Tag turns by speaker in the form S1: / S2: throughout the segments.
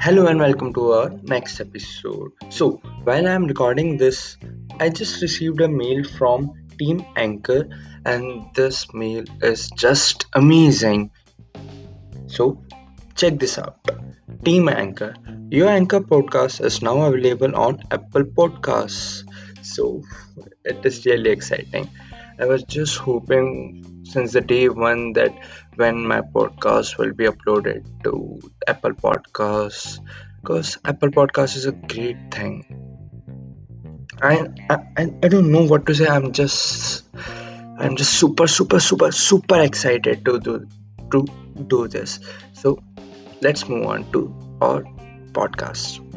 S1: Hello and welcome to our next episode. So, while I'm recording this, I just received a mail from Team Anchor, and this mail is just amazing. So, check this out. Team Anchor, your Anchor podcast is now available on Apple Podcasts. So, it is really exciting. I was just hoping since the day one that when my podcast will be uploaded to Apple Podcasts because Apple Podcasts is a great thing. I, I I don't know what to say. I'm just I'm just super super super super excited to do to do this. So let's move on to our podcast.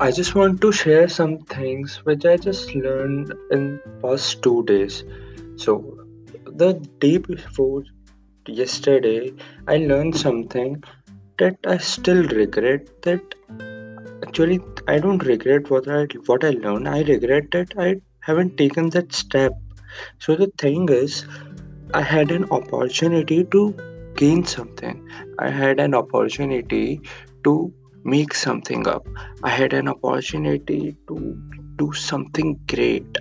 S1: I just want to share some things which I just learned in past two days. So the day before yesterday, I learned something that I still regret. That actually I don't regret what I what I learned. I regret that I haven't taken that step. So the thing is, I had an opportunity to gain something. I had an opportunity to make something up. I had an opportunity to do something great,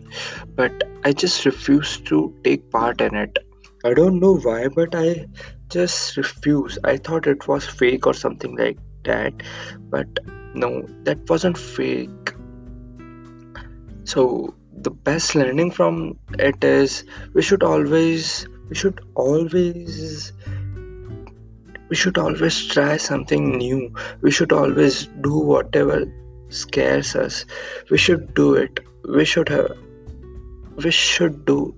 S1: but I just refused to take part in it. I don't know why, but I just refused. I thought it was fake or something like that, but no, that wasn't fake. So the best learning from it is we should always we should always we should always try something new. We should always do whatever scares us. We should do it. We should have we should do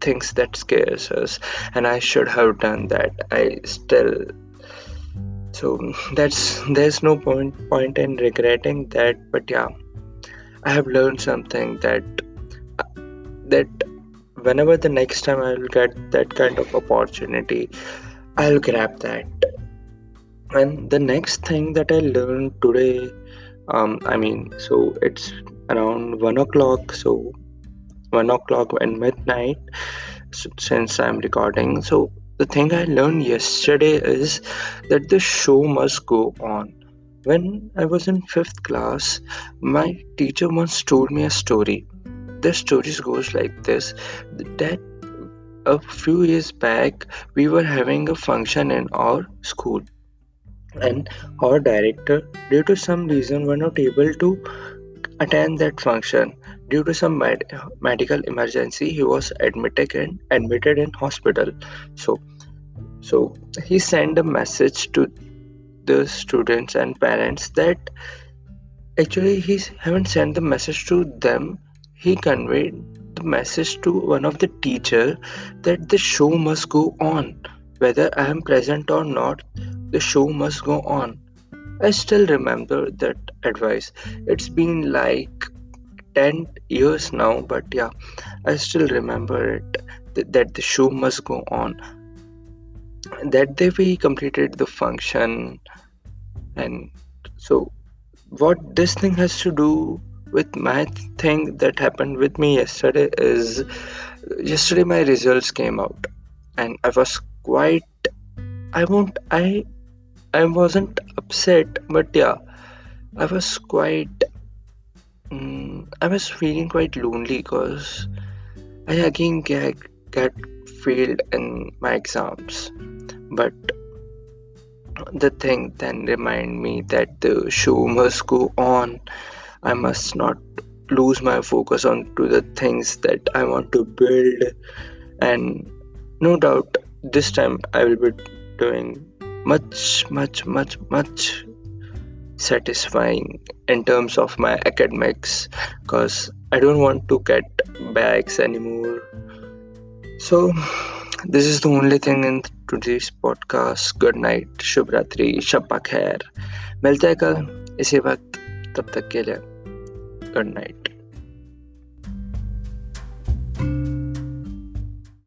S1: things that scares us. And i should have done that. I still so that's there's no point point in regretting that. But yeah i have learned something that that whenever the next time i will get that kind of opportunity I'll grab that. And the next thing that I learned today, um, I mean, so it's around one o'clock, so one o'clock and midnight since I'm recording. So the thing I learned yesterday is that the show must go on. When I was in fifth class, my teacher once told me a story. The story goes like this: that a few years back we were having a function in our school. And our director due to some reason were not able to attend that function. Due to some med- medical emergency he was admitted in admitted in hospital. So so he sent a message to the students and parents that actually he haven't sent the message to them. He conveyed message to one of the teacher that the show must go on. Whether i am present or not the show must go on. I still remember that advice. It's been like 10 years now but yeah i still remember it th- that the show must go on. That day we completed the function and so what this thing has to do with my thing that happened with me yesterday is yesterday my results came out and i was quite i won't i i wasn't upset but yeah i was quite um, i was feeling quite lonely because i again get, get failed in my exams. But the thing then remind me that the show must go on I must not lose my focus on to the things that I want to build and no doubt this time I will be doing much much much much satisfying in terms of my academics because I don't want to get bags anymore so this is the only thing in today's podcast good night शुभ रात्रि शब्बा खैर मिलते हैं कल इसी वक्त तब तक के लिए गुड नाइट